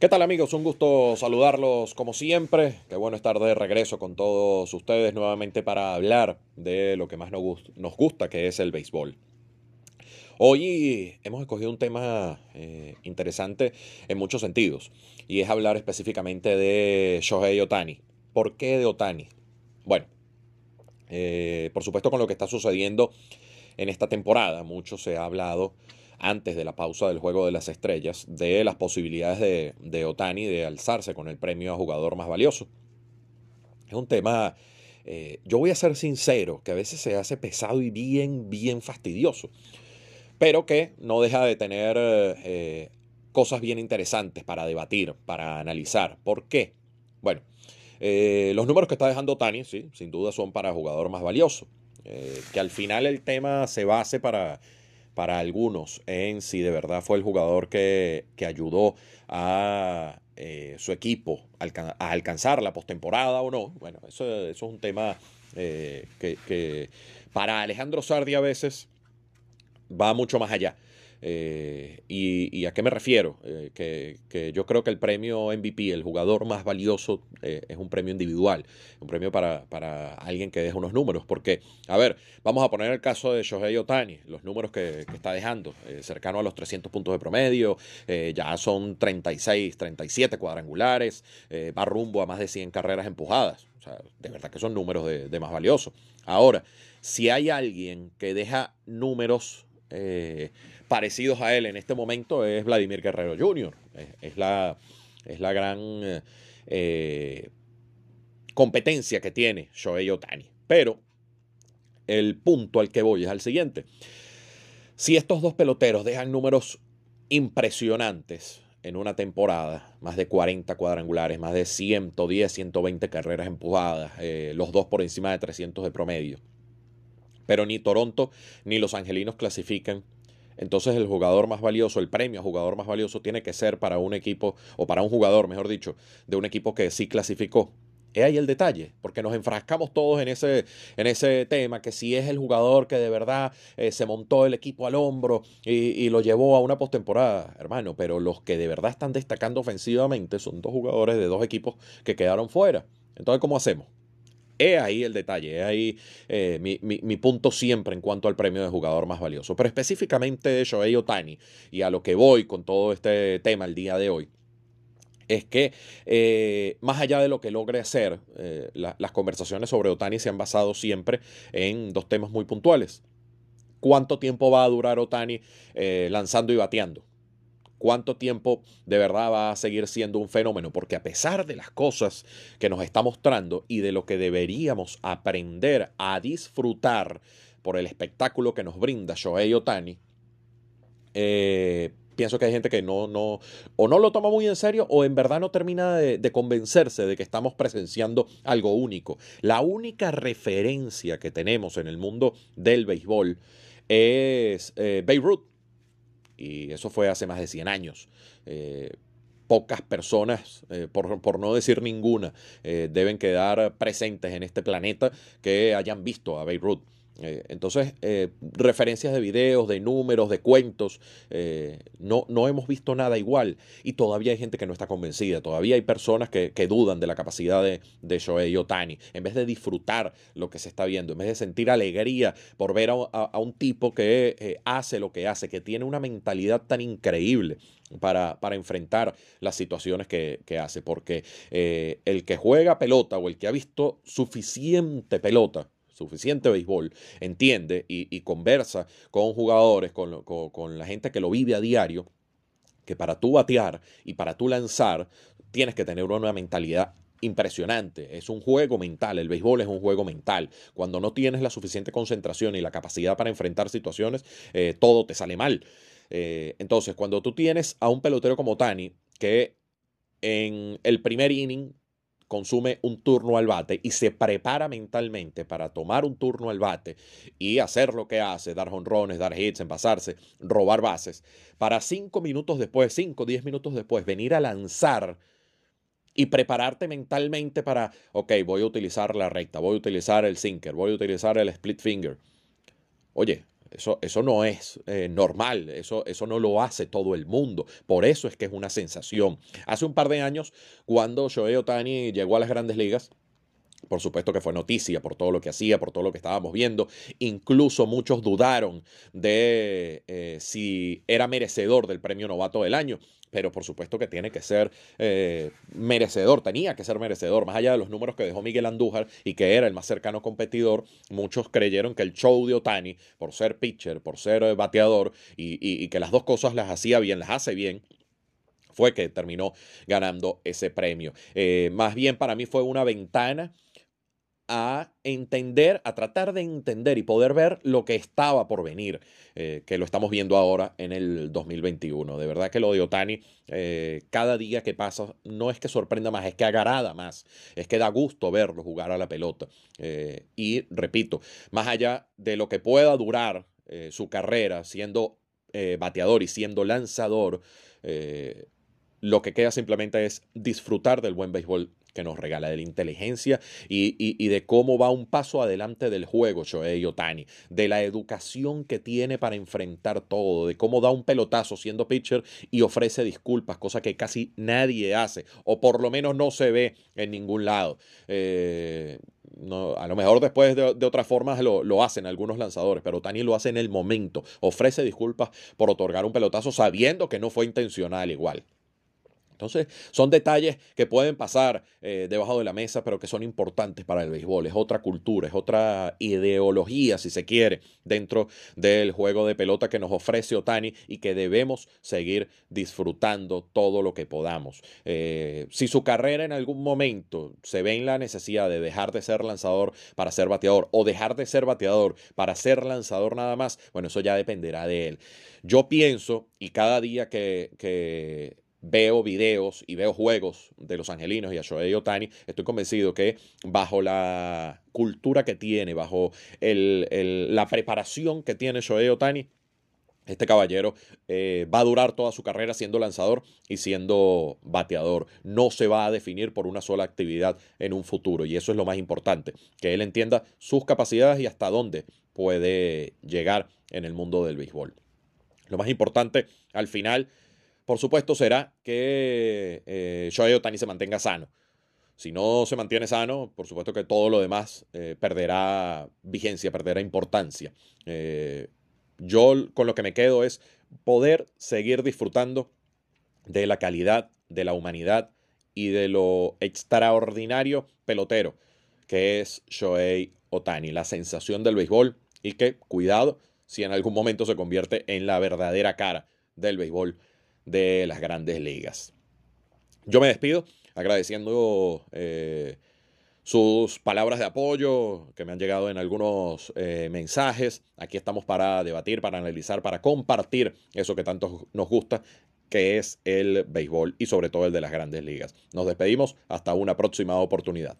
¿Qué tal amigos? Un gusto saludarlos como siempre. Qué bueno estar de regreso con todos ustedes nuevamente para hablar de lo que más nos gusta, que es el béisbol. Hoy hemos escogido un tema eh, interesante en muchos sentidos y es hablar específicamente de Shohei Otani. ¿Por qué de Otani? Bueno, eh, por supuesto con lo que está sucediendo en esta temporada, mucho se ha hablado antes de la pausa del Juego de las Estrellas, de las posibilidades de, de Otani de alzarse con el premio a jugador más valioso. Es un tema, eh, yo voy a ser sincero, que a veces se hace pesado y bien, bien fastidioso, pero que no deja de tener eh, cosas bien interesantes para debatir, para analizar. ¿Por qué? Bueno, eh, los números que está dejando Otani, sí, sin duda son para jugador más valioso. que al final el tema se base para para algunos en si de verdad fue el jugador que, ayudó a eh, su equipo a alcanzar la postemporada o no. Bueno, eso, es un tema eh, que, que, para Alejandro Sardi a veces va mucho más allá. Eh, y, a qué me refiero? Eh, que, yo creo que el premio MVP, el jugador más valioso, eh, es un premio individual, un premio para, para, alguien que deja unos números. Porque, a ver, vamos a poner el caso de Shohei Otani, los números que, está dejando, cercano a los 300 puntos de promedio, ya son 36, 37 cuadrangulares, va rumbo a más de 100 carreras empujadas. O sea, de verdad que son números de, de más valiosos. Ahora, si hay alguien que deja números eh, parecidos a él en este momento es Vladimir Guerrero Jr. Es, la, es la gran eh, competencia que tiene Shohei Otani. Pero el punto al que voy es al siguiente. Si estos dos peloteros dejan números impresionantes en una temporada, más de 40 cuadrangulares, más de 110, 120 carreras empujadas, eh, los dos por encima de 300 de promedio, pero ni Toronto ni los Angelinos clasifican. Entonces el jugador más valioso, el premio a jugador más valioso tiene que ser para un equipo, o para un jugador, mejor dicho, de un equipo que sí clasificó. Es ahí el detalle, porque nos enfrascamos todos en ese, en ese tema, que si es el jugador que de verdad eh, se montó el equipo al hombro y, y lo llevó a una postemporada, hermano, pero los que de verdad están destacando ofensivamente son dos jugadores de dos equipos que quedaron fuera. Entonces, ¿cómo hacemos? Es ahí el detalle, es ahí eh, mi, punto siempre en cuanto al premio de jugador más valioso. Pero específicamente de Shohei Otani y a lo que voy con todo este tema el día de hoy es que eh, más allá de lo que logre hacer, eh, las conversaciones sobre Otani se han basado siempre en dos temas muy puntuales. ¿Cuánto tiempo va a durar Otani lanzando y bateando? Cuánto tiempo de verdad va a seguir siendo un fenómeno, porque a pesar de las cosas que nos está mostrando y de lo que deberíamos aprender a disfrutar por el espectáculo que nos brinda Shohei Otani, eh, pienso que hay gente que no, no, o no lo toma muy en serio o en verdad no termina de, convencerse de que estamos presenciando algo único. La única referencia que tenemos en el mundo del béisbol es eh, Beirut y eso fue hace más de 100 años. Eh, pocas personas, eh, por, no decir ninguna, eh, deben quedar presentes en este planeta que hayan visto a Beirut. Eh, entonces, eh, referencias de videos, de números, de cuentos, eh, no, no hemos visto nada igual. Y todavía hay gente que no está convencida, todavía hay personas que, dudan de la capacidad de, de Shohei Otani, en vez de disfrutar lo que se está viendo, en vez de sentir alegría por ver a, un tipo que hace lo que hace, que tiene una mentalidad tan increíble para, para, enfrentar las situaciones que, que hace. Porque el que juega pelota o el que ha visto suficiente pelota suficiente béisbol, entiende y, conversa con jugadores, con, la gente que lo vive a diario, que para tú batear y para tú lanzar tienes que tener una mentalidad impresionante. Es un juego mental. El béisbol es un juego mental. Cuando no tienes la suficiente concentración y la capacidad para enfrentar situaciones, eh, todo te sale mal. Eh, entonces, cuando tú tienes a un pelotero como Tani, que en el primer inning consume un turno al bate y se prepara mentalmente para tomar un turno al bate y hacer lo que hace, dar honrones, dar hits, envasarse, robar bases, para cinco minutos después, cinco, diez minutos después, venir a lanzar y prepararte mentalmente para, ok, voy a utilizar la recta, voy a utilizar el sinker, voy a utilizar el split finger. Oye, Eso, eso no es eh, normal, eso, eso no lo hace todo el mundo. Por eso es que es una sensación. Hace un par de años, cuando Shohei Otani llegó a las grandes ligas, por supuesto que fue noticia por todo lo que hacía, por todo lo que estábamos viendo. Incluso muchos dudaron de eh, si era merecedor del premio novato del año. Pero por supuesto que tiene que ser eh, merecedor, tenía que ser merecedor, más allá de los números que dejó Miguel Andújar y que era el más cercano competidor, muchos creyeron que el show de Otani, por ser pitcher, por ser eh, bateador y que las dos cosas las hacía bien, las hace bien, fue que terminó ganando ese premio. Más bien para mí fue una ventana a entender, a tratar de entender y poder ver lo que estaba por venir, eh, que lo estamos viendo ahora en el 2021. De verdad que lo de Otani, eh, cada día que pasa, no es que sorprenda más, es que agrada más, es que da gusto verlo jugar a la pelota. y repito, más allá de lo que pueda durar su carrera siendo bateador y siendo lanzador, lo que queda simplemente es disfrutar del buen béisbol que nos regala, de la inteligencia y, de cómo va un paso adelante del juego Shohei Otani, de la educación que tiene para enfrentar todo, de cómo da un pelotazo siendo pitcher y ofrece disculpas, cosa que casi nadie hace, o por lo menos no se ve en ningún lado. Eh, no, a lo mejor después de, de otras formas lo, lo, hacen algunos lanzadores, pero Otani lo hace en el momento, ofrece disculpas por otorgar un pelotazo sabiendo que no fue intencional igual. Entonces, son detalles que pueden pasar eh, debajo de la mesa, pero que son importantes para el béisbol. Es otra cultura, es otra ideología, si se quiere, dentro del juego de pelota que nos ofrece Otani y que debemos seguir disfrutando todo lo que podamos. Eh, si su carrera en algún momento se ve en la necesidad de dejar de ser lanzador para ser bateador o dejar de ser bateador para ser lanzador nada más, bueno, eso ya dependerá de él. Yo pienso, y cada día que, que veo videos y veo juegos de los angelinos y a Shohei Otani, estoy convencido que bajo la cultura que tiene, bajo la preparación que tiene Shohei Otani, este caballero eh, va a durar toda su carrera siendo lanzador y siendo bateador. No se va a definir por una sola actividad en un futuro. Y eso es lo más importante, que él entienda sus capacidades y hasta dónde puede llegar en el mundo del béisbol. Lo más importante al final por supuesto, será que eh, Shohei Otani se mantenga sano. Si no se mantiene sano, por supuesto que todo lo demás eh, perderá vigencia, perderá importancia. Eh, yo con lo que me quedo es poder seguir disfrutando de la calidad, de la humanidad y de lo extraordinario pelotero que es Shohei Otani, la sensación del béisbol y que, cuidado, si en algún momento se convierte en la verdadera cara del béisbol de las grandes ligas. Yo me despido agradeciendo eh, sus palabras de apoyo que me han llegado en algunos eh, mensajes. Aquí estamos para debatir, para analizar, para compartir eso que tanto nos gusta, que es el béisbol y sobre todo el de las grandes ligas. Nos despedimos hasta una próxima oportunidad.